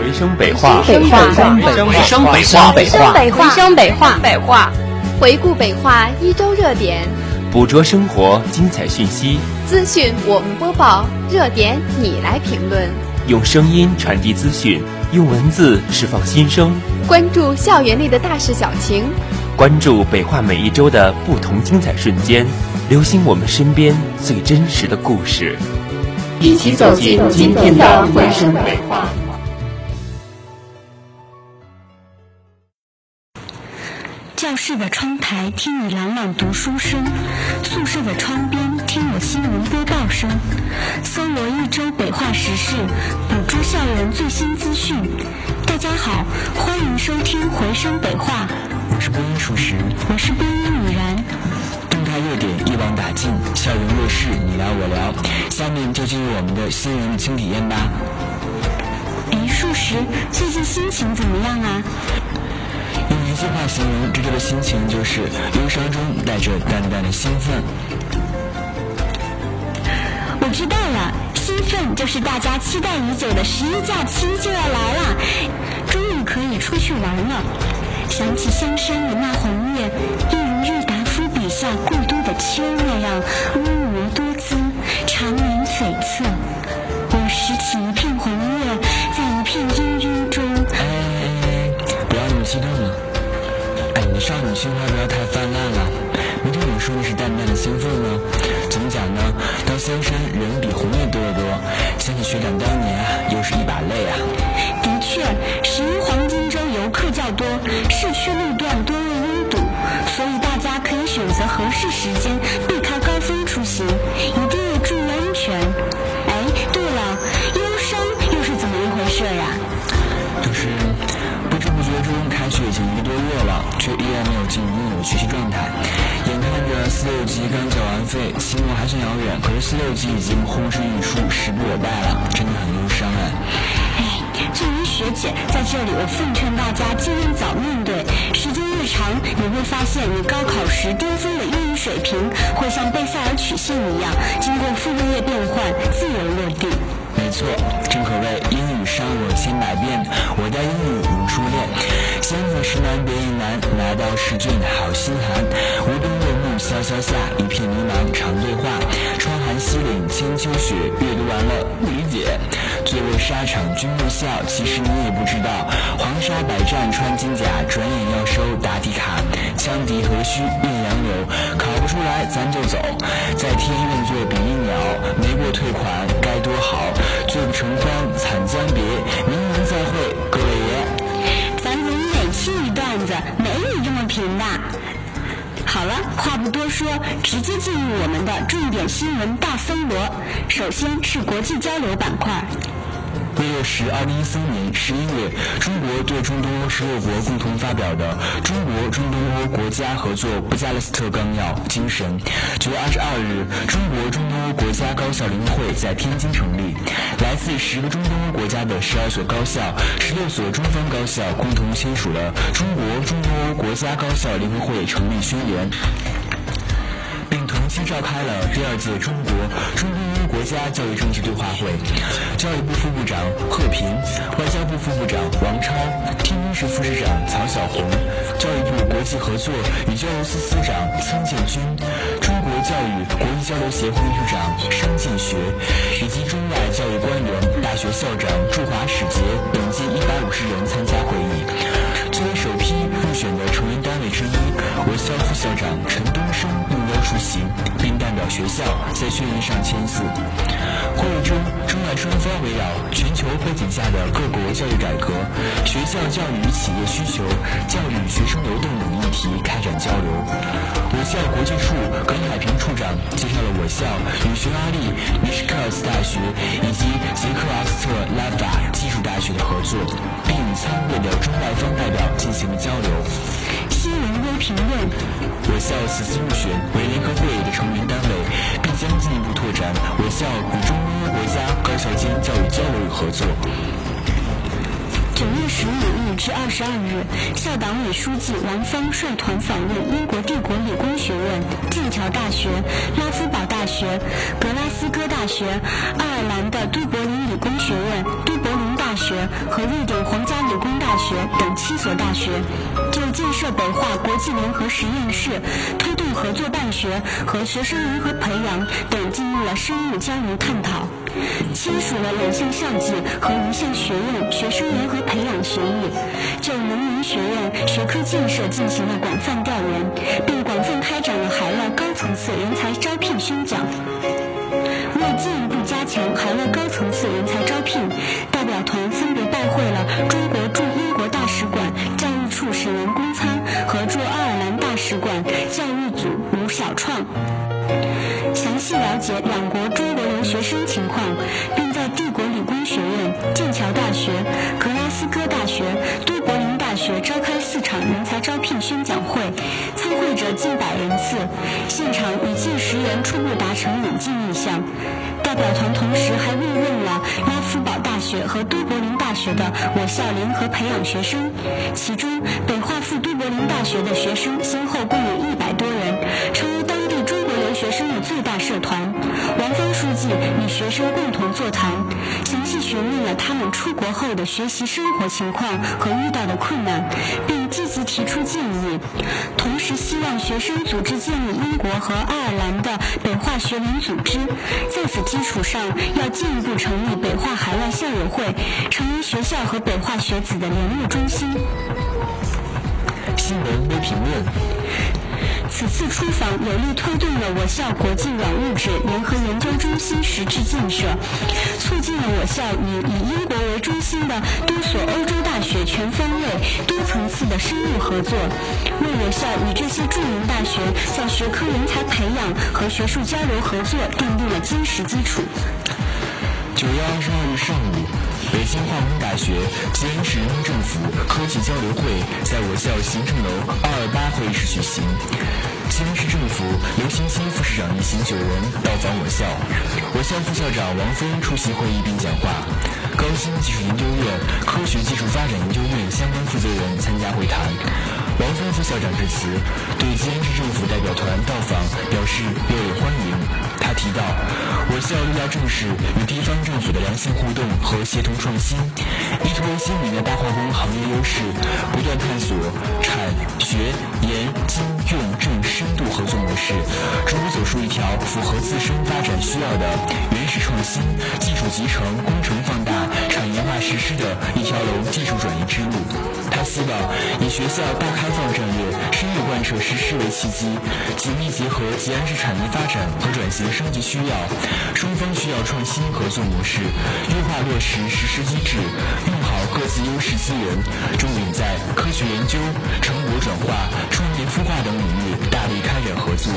回声北话，北话，回声北话，回声北话，回声北话，回声北话，北话，回顾北话一周热点，捕捉生活精彩讯息，资讯我们播报，热点你来评论，用声音传递资讯，用文字释放心声，关注校园内的大事小情，关注北话每一周的不同精彩瞬间，留心我们身边最真实的故事，一起走进今天的回声北话。室的窗台听你朗朗读书声，宿舍的窗边听我新闻播报声。搜罗一周北化时事，捕捉校园最新资讯。大家好，欢迎收听回声北化。我是播音属实，我是播音雨然。动态热点一网打尽，校园热事你聊我聊。下面就进入我们的新闻轻体验吧。哎，数十，最近心情怎么样啊？用一句话形容这周的心情就是忧伤中带着淡淡的兴奋。我知道了，兴奋就是大家期待已久的十一假期就要来了，终于可以出去玩了。想起香山的那红叶，一如郁达夫笔下过都的秋那样婀娜多姿，长绵悱恻。哎，你的少女性化不要太泛滥了。没听我说的是淡淡的兴奋吗。怎么讲呢？到香山人比红叶多得多，想起学长当年啊，又是一把泪啊。的确，十一黄金周游客较多，市区路段多为拥堵，所以大家可以选择合适时间，四六级刚缴完费，期末还算遥远，可是四六级已经呼之欲出，时不我待了，真的很忧伤哎。哎，作为学姐，在这里我奉劝大家尽量早面对。时间越长，你会发现你高考时巅峰的英语水平会像贝塞尔曲线一样，经过傅立叶变换，自由落地。没错，正可谓英语伤我千百遍，我待英语如初恋。相逢时难别亦难，拿到试卷好心寒。萧萧下，一片迷茫常对话。窗含西岭千秋雪，阅读完了不理解。醉卧沙场君莫笑，其实你也不知道，黄沙百战穿金甲，转眼要收答题卡。羌笛何须怨杨柳，考不出来咱就走。在天愿作比翼鸟，没过退款该多好。醉不成欢惨将别，好了，话不多说，直接进入我们的重点新闻大搜罗。首先是国际交流板块。为落实二零一三年十一月中国对中东欧十六国共同发表的《中国中东欧国家合作布加勒斯特纲要》精神，九月二十二日，中国中东欧国家高校联合会在天津成立，来自十个中东欧国家的十二所高校、十六所中方高校共同签署了《中国中东欧国家高校联合会成立宣言》。并同期召开了第二届中国中东欧国家教育政策对话会，教育部副部长贺平、外交部副部长王超、天津市副市长曹晓红、教育部国际合作与交流司司长仓建军、中国教育国际交流协会秘书长商进学以及中外教育官员、大学校长、驻华使节等近一百五十人参加会议。我校副校长陈东升应邀出席，并代表学校在宣言上签字。会议中，中外双方围绕全球背景下的各国教育改革、学校教育与企业需求、教育学生流动等议题开展交流。我校国际处耿海平处长介绍了我校与匈牙利米什克斯大学以及捷克阿斯特拉法技术大学的合作，并与参会的中外方代表进行了交流。新闻评论。我校此次入选为联合会的成员单位，并将进一步拓展我校与中东欧国家高校间教育交流与合作。九月十五日至二十二日，校党委书记王芳率团访问英国帝国理工学院、剑桥大学、拉夫堡大学、格拉斯哥大学、爱尔兰的都柏林理工学院、都柏林大学。和瑞典皇家理工大学等七所大学，就建设北化国际联合实验室、推动合作办学和学生联合培养等进入了深入交流探讨，签署了两项校际和一项学院学生联合培养协议，就能源学院学科建设进行了广泛调研，并广泛开展了海外高层次人才招聘宣讲。详细了解两国中国留学生情况，并在帝国理工学院、剑桥大学、格拉斯哥大学、都柏林大学召开四场人才招聘宣讲会，参会者近百人次，现场已近十人初步达成引进意向。代表团同时还慰问了拉夫堡大学和都柏林大学的我校联合培养学生，其中北化附都柏林大学的学生先后共有一百多人，成为当地中国留学生的最大社团。王芳书记与学生共同座谈，详细询问了他们出国后的学习生活情况和遇到的困难，并积极提出建议。同时，希望学生组织建立英国和爱尔兰的北化学联组织，在此基础上，要进一步成立北化海外校友会，成为学校和北化学子的联络中心。新闻微评论。此次出访有力推动了我校国际软物质联合研究中心实质建设，促进了我校与以英国为中心的多所欧洲大学全方位、多层次的深入合作，为我校与这些著名大学在学科人才培养和学术交流合作奠定了坚实基础。九月二十二日上午，北京化工大学吉安市人民政府科技交流会在我校行政楼二二八会议室举行。吉安市政府刘新新副市长一行九人到访我校，我校副校长王峰出席会议并讲话。高新技术研究院、科学技术发展研究院相关负责人参加会谈。王峰副校长致辞，对吉安市政府代表团到访表示热烈欢迎。他提到，我校力量正视与地方政府的良性互动和协同创新，依托新颖的大化工行业优势，不断探索产学研经用政深度合作模式，逐步走出一条符合自身发展需要的原始创新、技术集成、工程放大、产业化实施的一条龙技术转移之路。他希望以学校大开放战略深入贯彻实施为契机，紧密结合吉安市产业发展和转型升级需要，双方需要创新合作模式，优化落实实施机制，用好各自优势资源，重点在科学研究、成果转化、创业孵化等领域大力开展合作，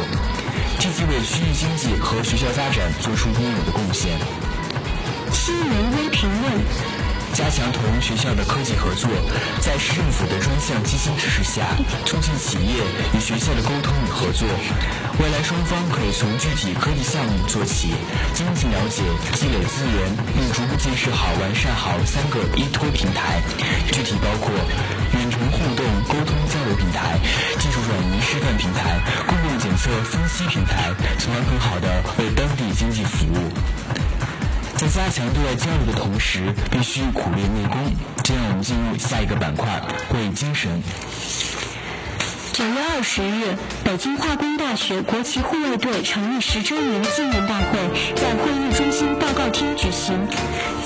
积极为区域经济和学校发展做出应有的贡献。新闻微评论。加强同学校的科技合作，在市政府的专项基金支持下，促进企业与学校的沟通与合作。未来双方可以从具体科技项目做起，增进了解，积累资源，并逐步建设好、完善好三个依托平台。具体包括远程互动沟通交流平台、技术转移示范平台、公共检测分析平台，从而更好地为当地经济服务。在加强对外交流的同时，必须苦练内功。这样，我们进入下一个板块——会议精神。九月二十日，北京化工大学国旗护卫队成立十周年纪念大会在会议中心报告厅举行。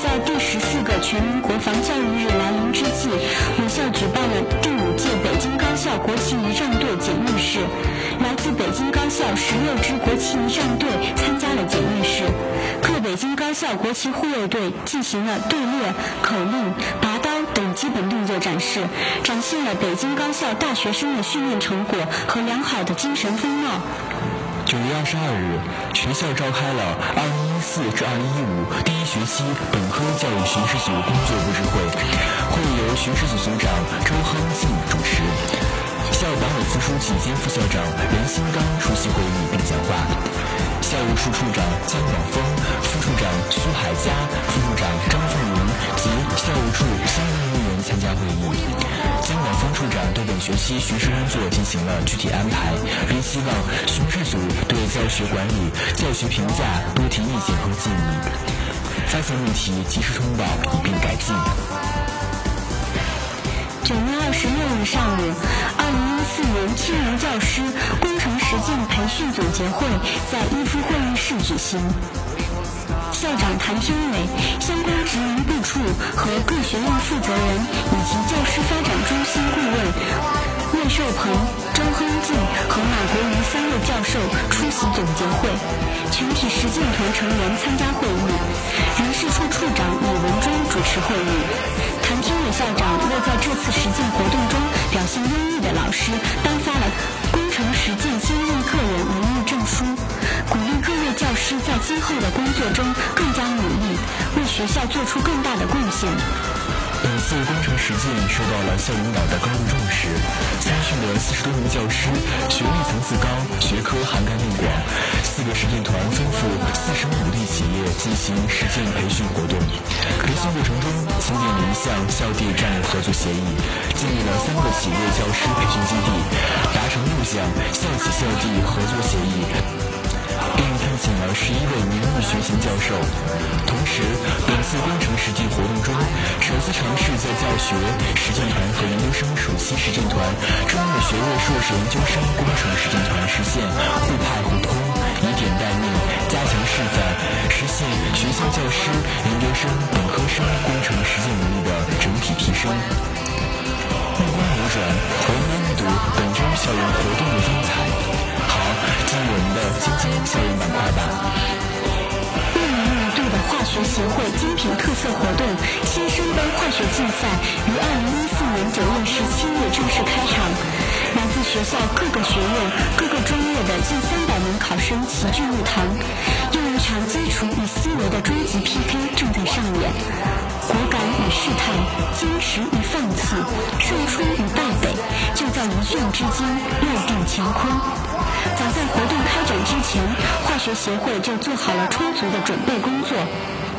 在第十四个全民国防教育日来临之际，我校举办了第五届北京高校国旗仪仗队检阅式。来自北京高校十六支校国旗护卫队进行了队列、口令、拔刀等基本动作展示，展现了北京高校大学生的训练成果和良好的精神风貌。九月二十二日，学校召开了二零一四至二零一五第一学期本科教育巡视组工作布置会，会由巡视组组长周亨进主持，校党委副书记兼副校长任新刚出席会议。校务处处长姜广峰、副处长苏海佳、副处长张凤云及校务处相关人员参加会议。姜广峰处长对本学期巡视工作进行了具体安排，并希望巡视组对教学管理、教学评价多提意见和建议，发现问题及时通报，以便改进。九月二十六日上午，二零一四年青年教师工程实践培训总结会在一夫会议室举行。校长谭天伟、相关职能部处和各学院负责人以及教师发展中心顾问魏寿鹏、周亨进和马国教授出席总结会，全体实践团成员参加会议，人事处处长李文忠主持会议。谭天伟校长为在这次实践活动中表现优异的老师颁发了工程实践先进个人荣誉证书。鼓励各位教师在今后的工作中更加努力，为学校做出更大的贡献。本次工程实践受到了校领导的高度重视，参四十多名教师学历层次高，学科涵盖面广。四个实践团分赴四十五地企业进行实践培训活动。培训过程中，签订了一项校地战略合作协议，建立了三个企业教师培训基地，达成六项校企校地合作协议。请了十一位名誉学习教授。同时，本次工程实践活动中，首次尝试在教学、实践团和研究生暑期实践团、专业学位硕士研究生工程实践团实现互派互通，以点带面，加强示范，实现学校教师、研究生、本科生工程实践能力的整体提升。目光扭转，我们来阅读本周校园活动的风采。进入我们的晶晶校园板块吧。一年一度的化学协会精品特色活动——新生杯化学竞赛于二零一四年九月十七日正式开场。来自学校各个学院、各个专业的近三百名考生齐聚一堂，用一场基础与思维的终极 PK 正在上演。果敢与试探，坚持与放弃，胜出与败，在一瞬之间落定乾坤。早在活动开展之前，化学协会就做好了充足的准备工作。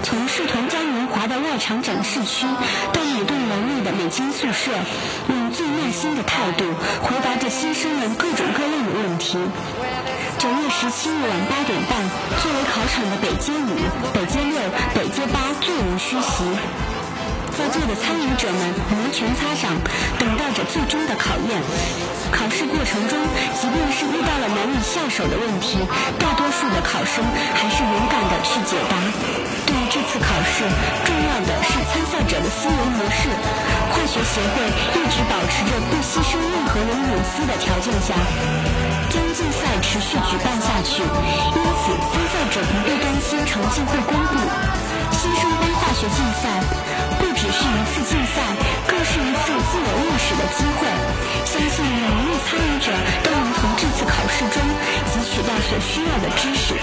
从社团嘉年华的外场展示区，到每栋楼内的美金宿舍，用最耐心的态度回答着新生们各种各样的问题。九月十七日晚八点半，作为考场的北街五、北街六、北街八座无虚席。在座的参与者们摩拳擦掌，等待着最终的考验。考试过程中，即便是遇到了难以下手的问题，大多数的考生还是勇敢地去解答。对于这次考试，重要的是参赛者的思维模式。化学协会一直保持着不牺牲任何人隐私的条件下，将竞赛持续举办下去。因此，参赛者不必担心成绩会公布。新生杯化学竞赛。只是一次竞赛，更是一次自我认识的机会。相信每一位参与者都能从这次考试中汲取到所需要的知识。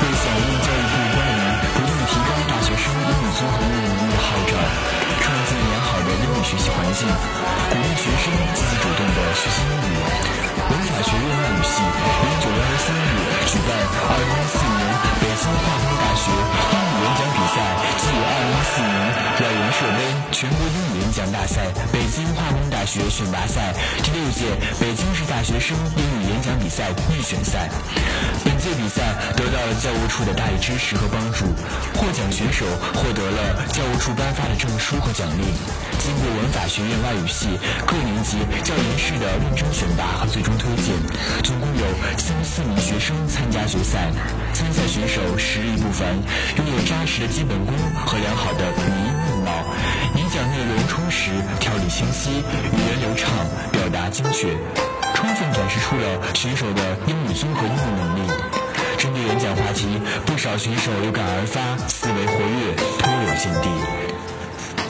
为响应教育部关于不断提高大学生英语综合能力的号召，创建良好的英语学习环境，鼓励学生积极主动的学习英语，文法学院外语系于九月二十三日举办二零一四年。英语演讲比赛暨二零一四年外研设杯全国英语演讲大赛北京化工大学选拔赛第六届北京市大学生英语演讲比赛预选赛。本届比赛得到了教务处的大力支持和帮助，获奖选手获得了教务处颁发的证书和奖励。经过文法学院外语系各年级教研室的认真选拔和最终推荐，总共有三十四名学生参加决赛。参赛选手实力不凡，拥有扎实的基本功和良好的语音貌，演讲内容充实，条理清晰，语言流畅，表达精确，充分展示出了选手的英语综合应用能力。针对演讲话题，不少选手有感而发，思维活跃，颇有见地。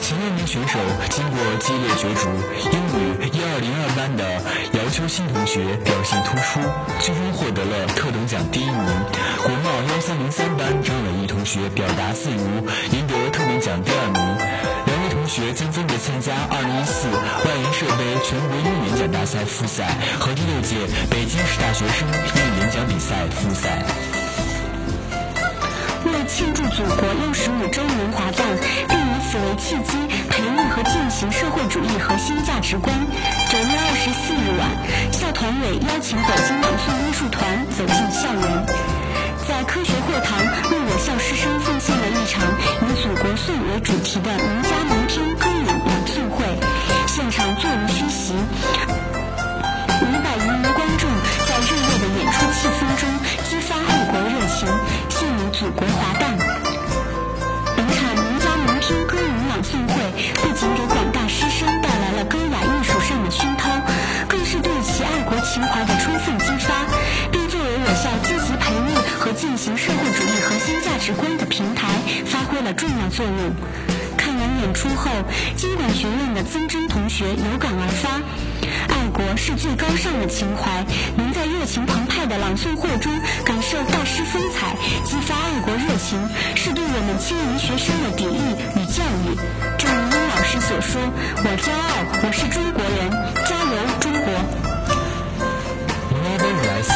前六名选手经过激烈角逐，英语一二零二班的姚秋新同学表现突出，最终获得了特等奖第一名。国贸幺三零三班张伟毅同学表达自如，赢得特等奖第二名。两位同学将分别参加二零一四外研设备全国英语演讲大赛复赛和第六届北京市大学生英语演讲比赛复赛。为庆祝祖国六十五周年华诞，并此为契机，培育和践行社会主义核心价值观。九月二十四日晚，校团委邀请北京朗诵艺术团走进校园，在科学会堂为我校师生奉献了一场以“祖国颂”为主题的名家重要作用。看完演出后，经管学院的曾真同学有感而发。爱国是最高尚的情怀，能在热情澎湃的朗诵会中感受大师风采，激发爱国热情，是对我们青年学生的砥砺与教育。正如殷老师所说：“我骄傲，我是中国人，加油，中国！”蒙拉杯来袭，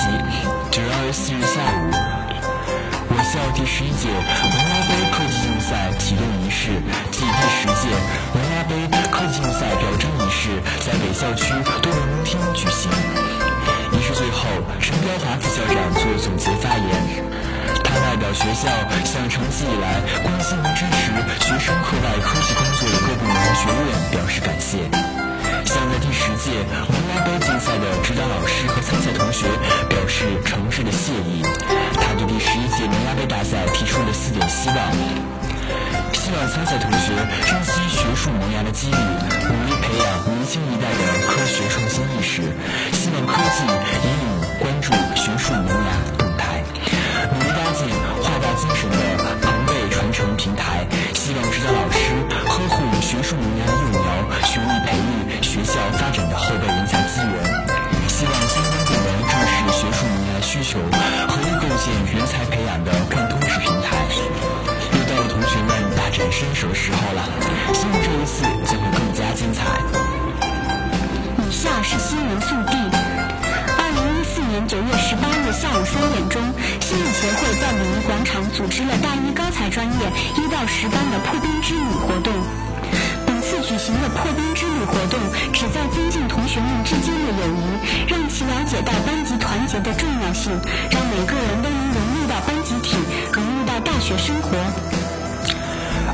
九月二十四日下午，校第十一届文拉杯科技竞赛启动仪式暨第十届文拉杯科技竞赛表彰仪式在北校区多功能厅举行。仪式最后，陈彪华副校长作总结发言，他代表学校向长期以来关心和支持学生课外科技工作的各部门学院表示感谢，向在第十届蒙拉杯竞赛的指导老师和参赛同学表示诚挚的谢意。他对第十一届蒙拉杯大赛提出了四点希望。希望参赛同学珍惜学术萌芽的机遇，努力培养年轻一代的科学创新意识。希望科技引领关注学术萌芽动态，努力搭建化大精神的庞贝传承平台。希望指导老师呵护学术萌芽的幼苗三点钟，心理协会在礼仪广场组织了大一高才专业一到十班的破冰之旅活动。本次举行的破冰之旅活动，旨在增进同学们之间的友谊，让其了解到班级团结的重要性，让每个人都能融入到班集体，融入到大学生活。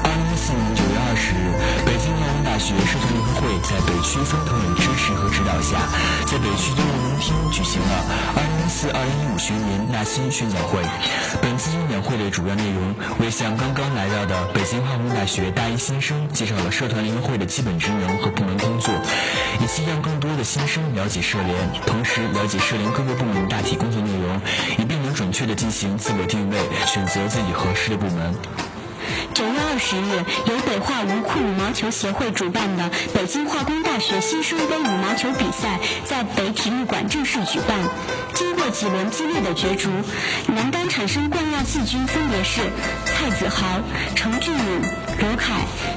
二零一四年十日，北京化工大学社团联合会在北区分团委支持和指导下，在北区东文宫厅举行了二零一四二零一五学年纳新宣讲会。本次演讲会的主要内容为向刚刚来到的北京化工大学大一新生介绍了社团联合会的基本职能和部门工作，以期让更多的新生了解社联，同时了解社联各个部门大体工作内容，以便能准确地进行自我定位，选择自己合适的部门。九月二十日，由北化无库羽毛球协会主办的北京化工大学新生杯羽毛球比赛在北体育馆正式举办。经过几轮激烈的角逐，男单产生冠亚季军分别是蔡子豪、程俊敏、刘凯；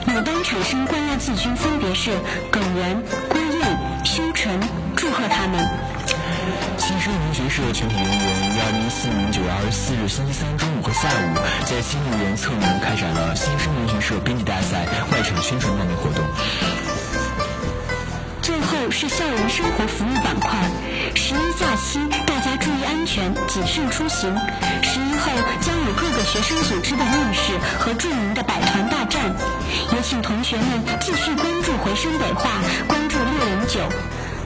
女单产生冠亚季军分别是耿源、郭燕、修晨。祝贺他们！新生文学社全体人员于二零一四年九月二十四日星期三中午和下午，在新路园侧门开展了新生文学社编辑大赛外场宣传报名活动。最后是校园生活服务板块。十一假期，大家注意安全，谨慎出行。十一后将有各个学生组织的面试和著名的百团大战。也请同学们继续关注回声北化，关注六零九。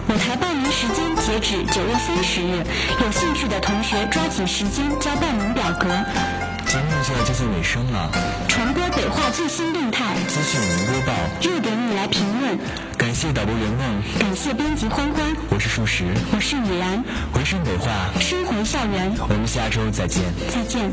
舞台报名时间截止九月三十日，有兴趣的同学抓紧时间交报名表格。节目就要接近尾声了，传播北化最新动态，资讯播报，热点你来评论。感谢导播圆梦，感谢编辑欢欢，我是舒石，我是雨然，回声北化，生活校园，我们下周再见，再见。